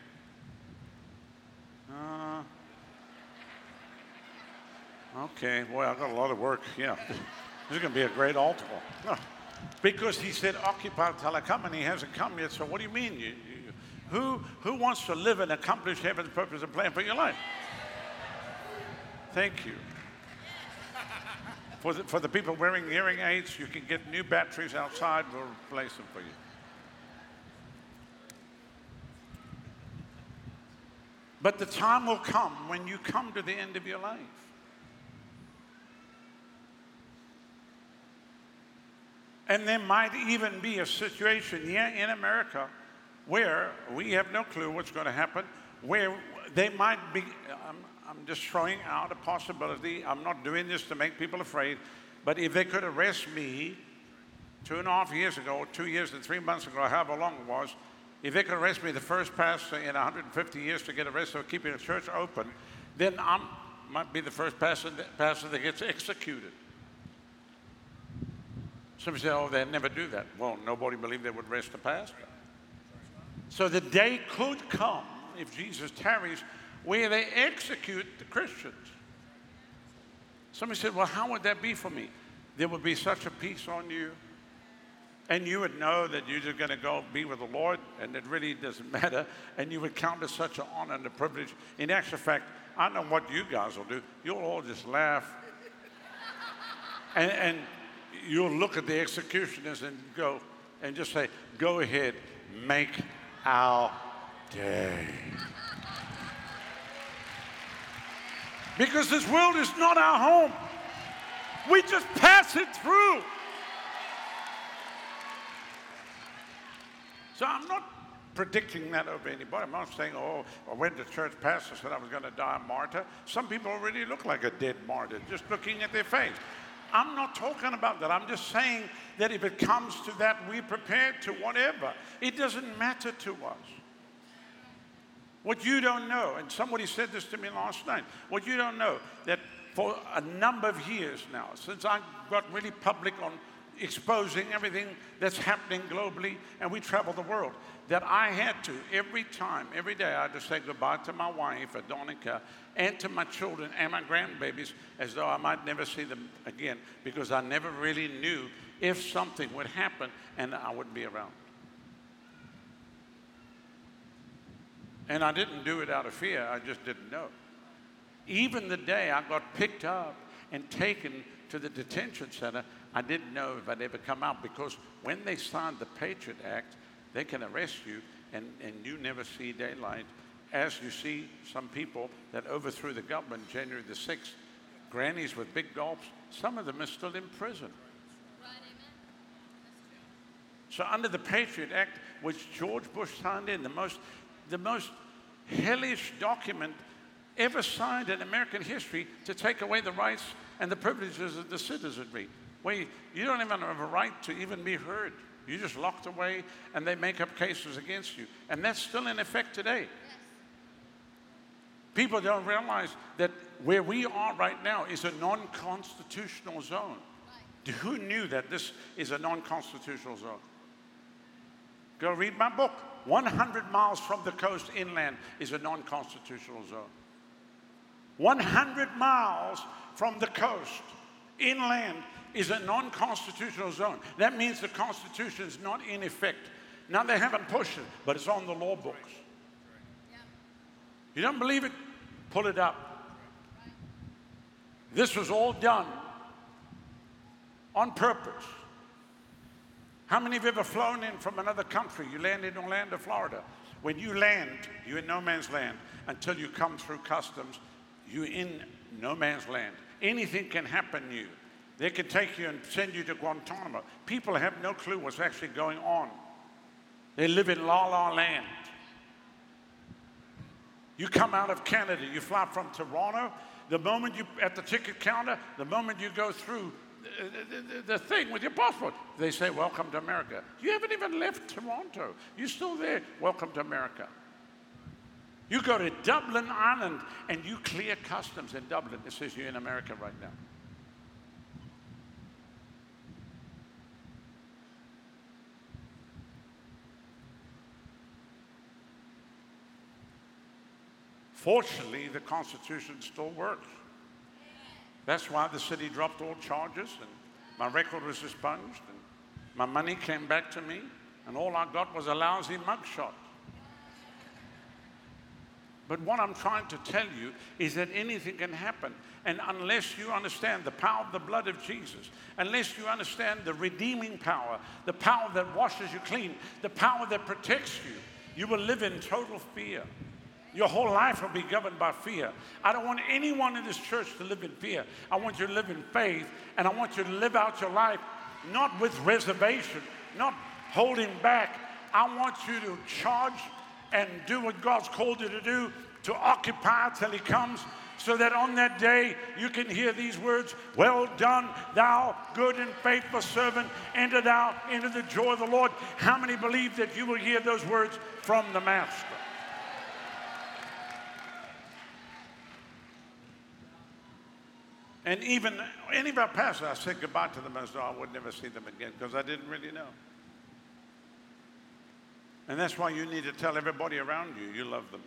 Uh, okay, well, I've got a lot of work. Yeah. this is going to be a great altar. Because he said, occupy till I come, and he hasn't come yet. So what do you mean? You, you, who, who wants to live and accomplish heaven's purpose and plan for your life? Thank you. For the, for the people wearing hearing aids, you can get new batteries outside. We'll replace them for you. But the time will come when you come to the end of your life. And there might even be a situation here in America where we have no clue what's going to happen, where they might be, um, I'm just throwing out a possibility. I'm not doing this to make people afraid. But if they could arrest me two and a half years ago, two years and three months ago, however long it was, if they could arrest me, the first pastor in 150 years to get arrested for keeping a church open, then I might be the first pastor pastor that gets executed. Somebody say, oh, they'd never do that. Well, nobody believed they would arrest a pastor. So the day could come, if Jesus tarries, where they execute the Christians. Somebody said, Well, how would that be for me? There would be such a peace on you. And you would know that you're just going to go be with the Lord, and it really doesn't matter. And you would count as such an honor and a privilege. In actual fact, I know what you guys will do. You'll all just laugh. and, and you'll look at the executioners and go, and just say, Go ahead, make our day. Because this world is not our home. We just pass it through. So I'm not predicting that over anybody. I'm not saying, oh, I went to church pastor said I was going to die a martyr. Some people already look like a dead martyr just looking at their face. I'm not talking about that. I'm just saying that if it comes to that, we're prepared to whatever. It doesn't matter to us. What you don't know, and somebody said this to me last night, what you don't know, that for a number of years now, since I got really public on exposing everything that's happening globally, and we travel the world, that I had to, every time, every day, I had to say goodbye to my wife, Adonica, and to my children and my grandbabies, as though I might never see them again, because I never really knew if something would happen and I wouldn't be around. And I didn't do it out of fear, I just didn't know. Even the day I got picked up and taken to the detention center, I didn't know if I'd ever come out because when they signed the Patriot Act, they can arrest you and, and you never see daylight. As you see some people that overthrew the government January the 6th, grannies with big gulps, some of them are still in prison. So under the Patriot Act, which George Bush signed in, the most the most hellish document ever signed in American history to take away the rights and the privileges of the citizenry. Where you, don't even have a right to even be heard. You're just locked away and they make up cases against you. And that's still in effect today. People don't realize that where we are right now is a non constitutional zone. Who knew that this is a non constitutional zone? Go read my book. 100 miles from the coast inland is a non constitutional zone. 100 miles from the coast inland is a non constitutional zone. That means the Constitution is not in effect. Now they haven't pushed it, but it's on the law books. You don't believe it? Pull it up. This was all done on purpose. How many have ever flown in from another country? You land in Orlando, Florida. When you land, you're in no man's land until you come through customs. You're in no man's land. Anything can happen to you. They can take you and send you to Guantanamo. People have no clue what's actually going on. They live in la la land. You come out of Canada, you fly from Toronto. The moment you, at the ticket counter, the moment you go through uh, uh, uh, the, the, the, thing with your passport, they say, Welcome to America. You haven't even left Toronto. You're still there. Welcome to America. You go to Dublin, Ireland, and you clear customs in Dublin. It says you're in America right now. Fortunately, the Constitution still works. That's why the city dropped all charges and my record was expunged and my money came back to me and all I got was a lousy mugshot. But what I'm trying to tell you is that anything can happen. And unless you understand the power of the blood of Jesus, unless you understand the redeeming power, the power that washes you clean, the power that protects you, you will live in total fear. Your whole life will be governed by fear. I don't want anyone in this church to live in fear. I want you to live in faith, and I want you to live out your life not with reservation, not holding back. I want you to charge and do what God's called you to do, to occupy till He comes, so that on that day you can hear these words Well done, thou good and faithful servant, enter thou into the joy of the Lord. How many believe that you will hear those words from the Master? And even any of our pastors, I said goodbye to them as though I would never see them again because I didn't really know. And that's why you need to tell everybody around you you love them.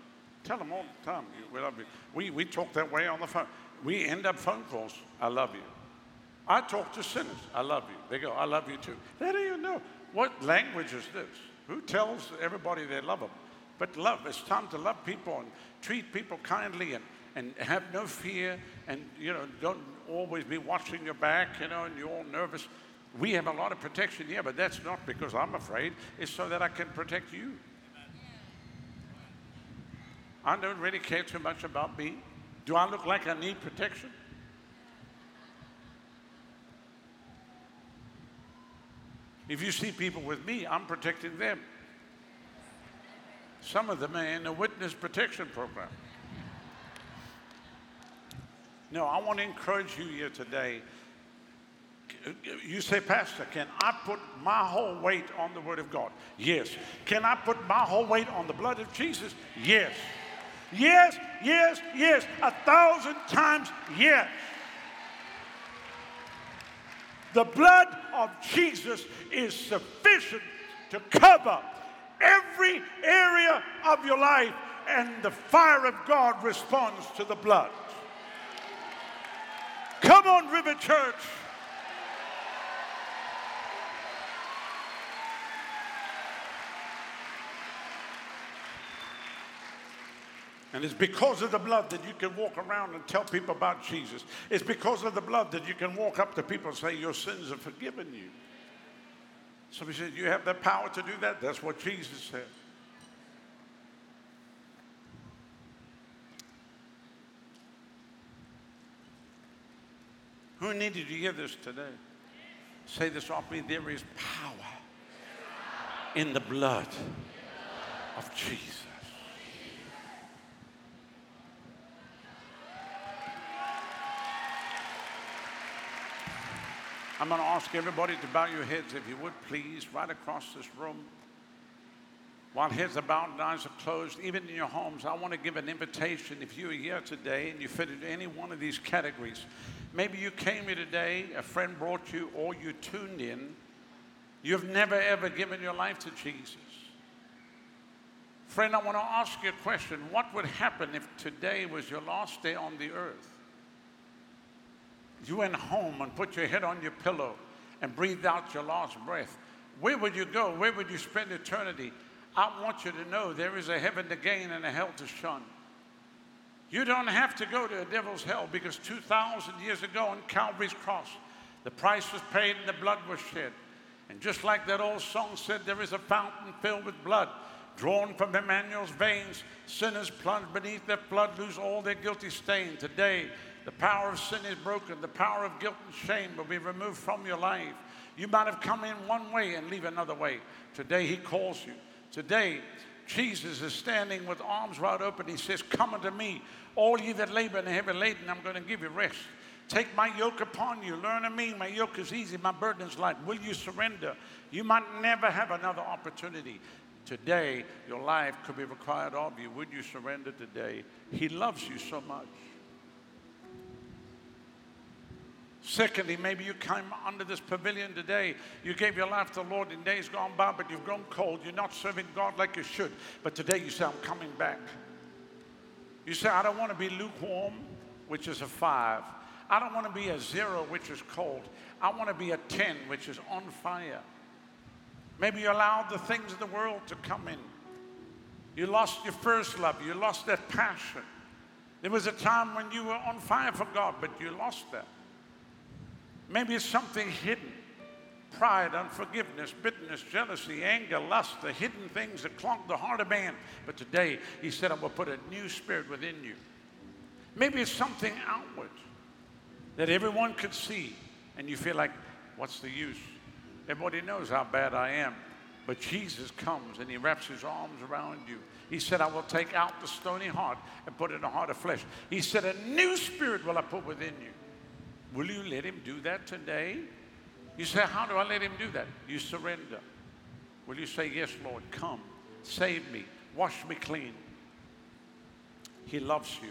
Tell them all the time we love you. We, we talk that way on the phone. We end up phone calls. I love you. I talk to sinners. I love you. They go, I love you too. They don't even know. What language is this? Who tells everybody they love them? But love, it's time to love people and treat people kindly and and have no fear and, you know, don't always be watching your back, you know, and you're all nervous. We have a lot of protection here, but that's not because I'm afraid. It's so that I can protect you. I don't really care too much about me. Do I look like I need protection? If you see people with me, I'm protecting them. Some of them are in a witness protection program. No, I want to encourage you here today. You say, Pastor, can I put my whole weight on the Word of God? Yes. Can I put my whole weight on the blood of Jesus? Yes. Yes, yes, yes. A thousand times yes. The blood of Jesus is sufficient to cover every area of your life, and the fire of God responds to the blood. Come on, River Church. And it's because of the blood that you can walk around and tell people about Jesus. It's because of the blood that you can walk up to people and say, Your sins are forgiven you. Somebody said, You have the power to do that? That's what Jesus said. Who needed to hear this today? Say this off me. There is power in the blood of Jesus. I'm going to ask everybody to bow your heads, if you would, please, right across this room. While heads are bowed and eyes are closed, even in your homes, I want to give an invitation. If you're here today and you fit into any one of these categories, maybe you came here today, a friend brought you, or you tuned in. You've never ever given your life to Jesus. Friend, I want to ask you a question. What would happen if today was your last day on the earth? You went home and put your head on your pillow and breathed out your last breath. Where would you go? Where would you spend eternity? I want you to know there is a heaven to gain and a hell to shun. You don't have to go to a devil's hell because 2,000 years ago on Calvary's cross, the price was paid and the blood was shed. And just like that old song said, there is a fountain filled with blood drawn from Emmanuel's veins. Sinners plunge beneath that flood, lose all their guilty stain. Today, the power of sin is broken. The power of guilt and shame will be removed from your life. You might have come in one way and leave another way. Today, He calls you. Today, Jesus is standing with arms wide open. He says, Come unto me, all ye that labor and are heavy laden, I'm going to give you rest. Take my yoke upon you. Learn of me. My yoke is easy. My burden is light. Will you surrender? You might never have another opportunity. Today, your life could be required of you. Would you surrender today? He loves you so much. Secondly, maybe you came under this pavilion today. You gave your life to the Lord in days gone by, but you've grown cold. You're not serving God like you should. But today you say, I'm coming back. You say, I don't want to be lukewarm, which is a five. I don't want to be a zero, which is cold. I want to be a 10, which is on fire. Maybe you allowed the things of the world to come in. You lost your first love. You lost that passion. There was a time when you were on fire for God, but you lost that. Maybe it's something hidden pride, unforgiveness, bitterness, jealousy, anger, lust, the hidden things that clog the heart of man. But today, he said, I will put a new spirit within you. Maybe it's something outward that everyone could see, and you feel like, what's the use? Everybody knows how bad I am. But Jesus comes and he wraps his arms around you. He said, I will take out the stony heart and put in a heart of flesh. He said, A new spirit will I put within you. Will you let him do that today? You say, How do I let him do that? You surrender. Will you say, Yes, Lord, come, save me, wash me clean? He loves you.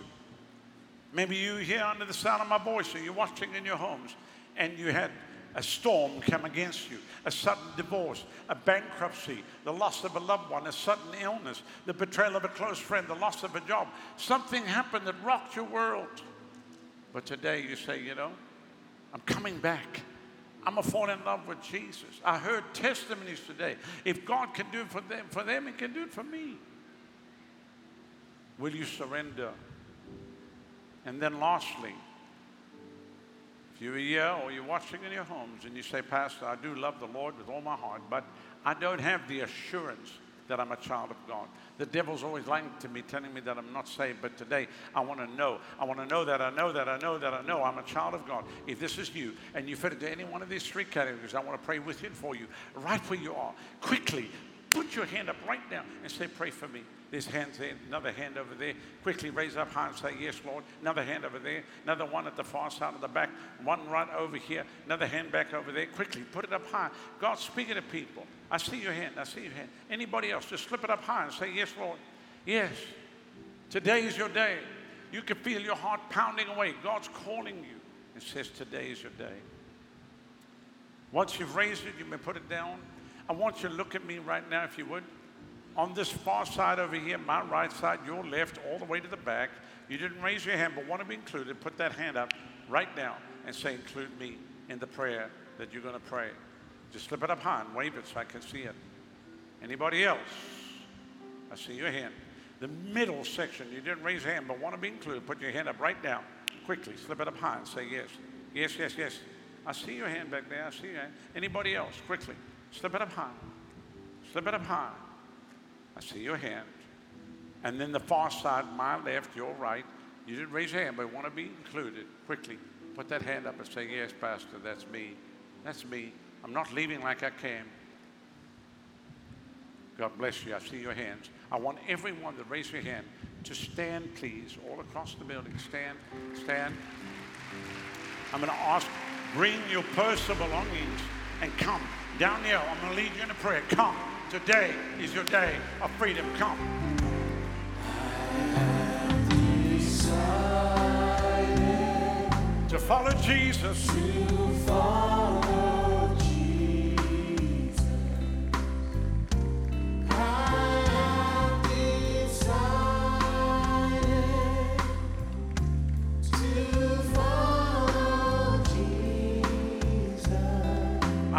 Maybe you here under the sound of my voice, or you're watching in your homes, and you had a storm come against you, a sudden divorce, a bankruptcy, the loss of a loved one, a sudden illness, the betrayal of a close friend, the loss of a job. Something happened that rocked your world. But today you say, you know, I'm coming back. I'm gonna fall in love with Jesus. I heard testimonies today. If God can do it for them, for them, He can do it for me. Will you surrender? And then lastly, if you're here or you're watching in your homes and you say, Pastor, I do love the Lord with all my heart, but I don't have the assurance that I'm a child of God. The devil's always lying to me, telling me that I'm not saved, but today I want to know. I want to know that I know that I know that I know I'm a child of God. If this is you and you fit into any one of these three categories, I want to pray with you and for you, right where you are. Quickly, put your hand up right now and say, Pray for me. There's hands there, another hand over there. Quickly raise up high and say, Yes, Lord. Another hand over there, another one at the far side of the back, one right over here, another hand back over there. Quickly put it up high. God's speaking to people. I see your hand. I see your hand. Anybody else, just slip it up high and say, Yes, Lord. Yes. Today is your day. You can feel your heart pounding away. God's calling you. It says, Today is your day. Once you've raised it, you may put it down. I want you to look at me right now, if you would. On this far side over here, my right side, your left, all the way to the back. You didn't raise your hand, but want to be included. Put that hand up right now and say, Include me in the prayer that you're going to pray. Just slip it up high and wave it so I can see it. Anybody else? I see your hand. The middle section, you didn't raise your hand but want to be included. Put your hand up right now. Quickly, slip it up high and say yes. Yes, yes, yes. I see your hand back there. I see your hand. Anybody else? Quickly, slip it up high. Slip it up high. I see your hand. And then the far side, my left, your right. You didn't raise your hand, but want to be included. Quickly, put that hand up and say, Yes, Pastor, that's me. That's me. I'm not leaving like I came. God bless you. I see your hands. I want everyone to raise your hand to stand, please, all across the building. Stand, stand. I'm going to ask Bring your personal belongings and come down here. I'm going to lead you in a prayer. Come. Today is your day of freedom. Come. To follow Jesus.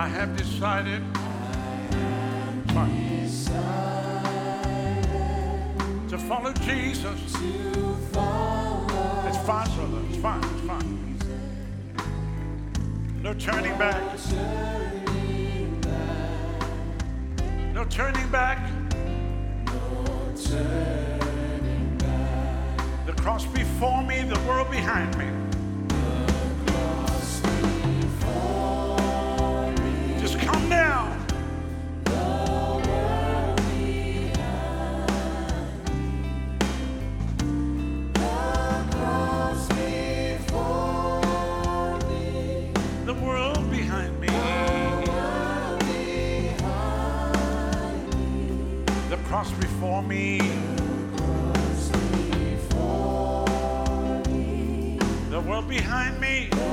I have decided. To follow Jesus. It's fine, brother. It's fine. It's fine. No turning back. No turning back. The cross before me, the world behind me. Before me. The world behind me.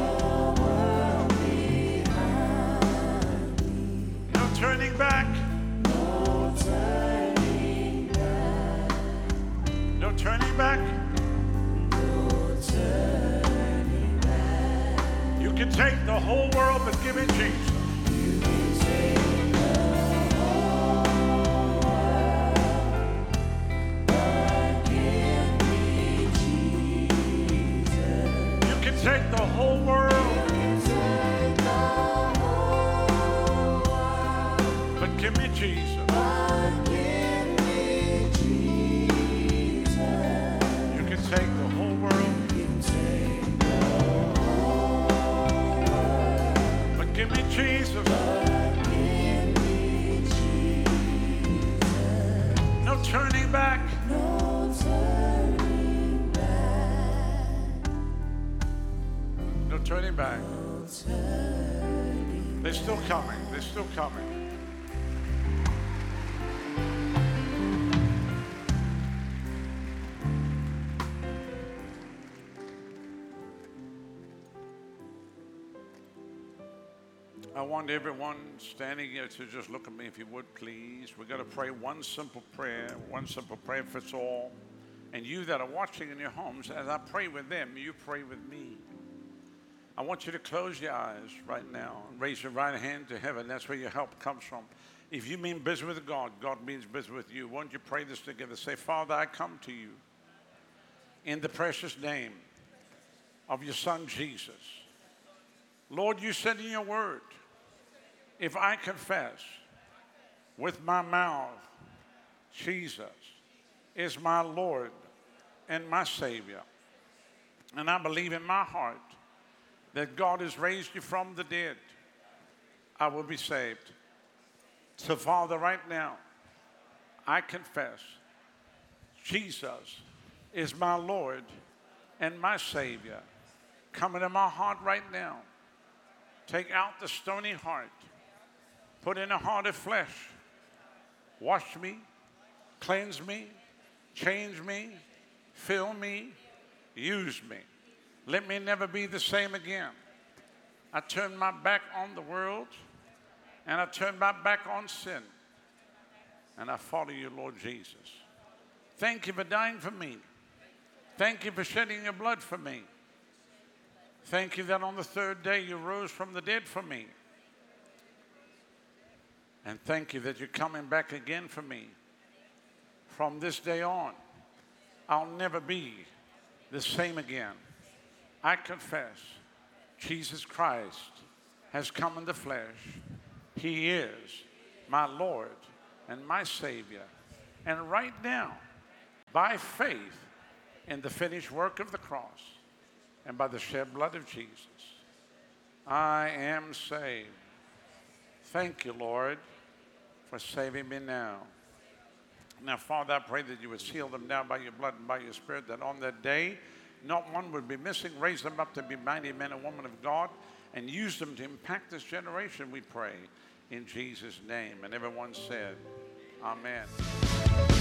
I want everyone standing here to just look at me, if you would, please. We're going to pray one simple prayer, one simple prayer fits all. And you that are watching in your homes, as I pray with them, you pray with me. I want you to close your eyes right now and raise your right hand to heaven. That's where your help comes from. If you mean business with God, God means business with you. Won't you pray this together? Say, Father, I come to you in the precious name of your Son Jesus. Lord, you said in your word, if I confess with my mouth, Jesus is my Lord and my Savior, and I believe in my heart that God has raised you from the dead, I will be saved. So, Father, right now, I confess Jesus is my Lord and my Savior. Come into my heart right now. Take out the stony heart, put in a heart of flesh. Wash me, cleanse me, change me, fill me, use me. Let me never be the same again. I turn my back on the world and I turn my back on sin. And I follow you, Lord Jesus. Thank you for dying for me. Thank you for shedding your blood for me. Thank you that on the third day you rose from the dead for me. And thank you that you're coming back again for me. From this day on, I'll never be the same again. I confess Jesus Christ has come in the flesh. He is my Lord and my Savior. And right now, by faith in the finished work of the cross and by the shed blood of Jesus, I am saved. Thank you, Lord, for saving me now. Now, Father, I pray that you would seal them now by your blood and by your spirit, that on that day, not one would be missing. Raise them up to be mighty men and women of God. and use them to impact this generation, we pray in Jesus' name. And everyone said, Amen.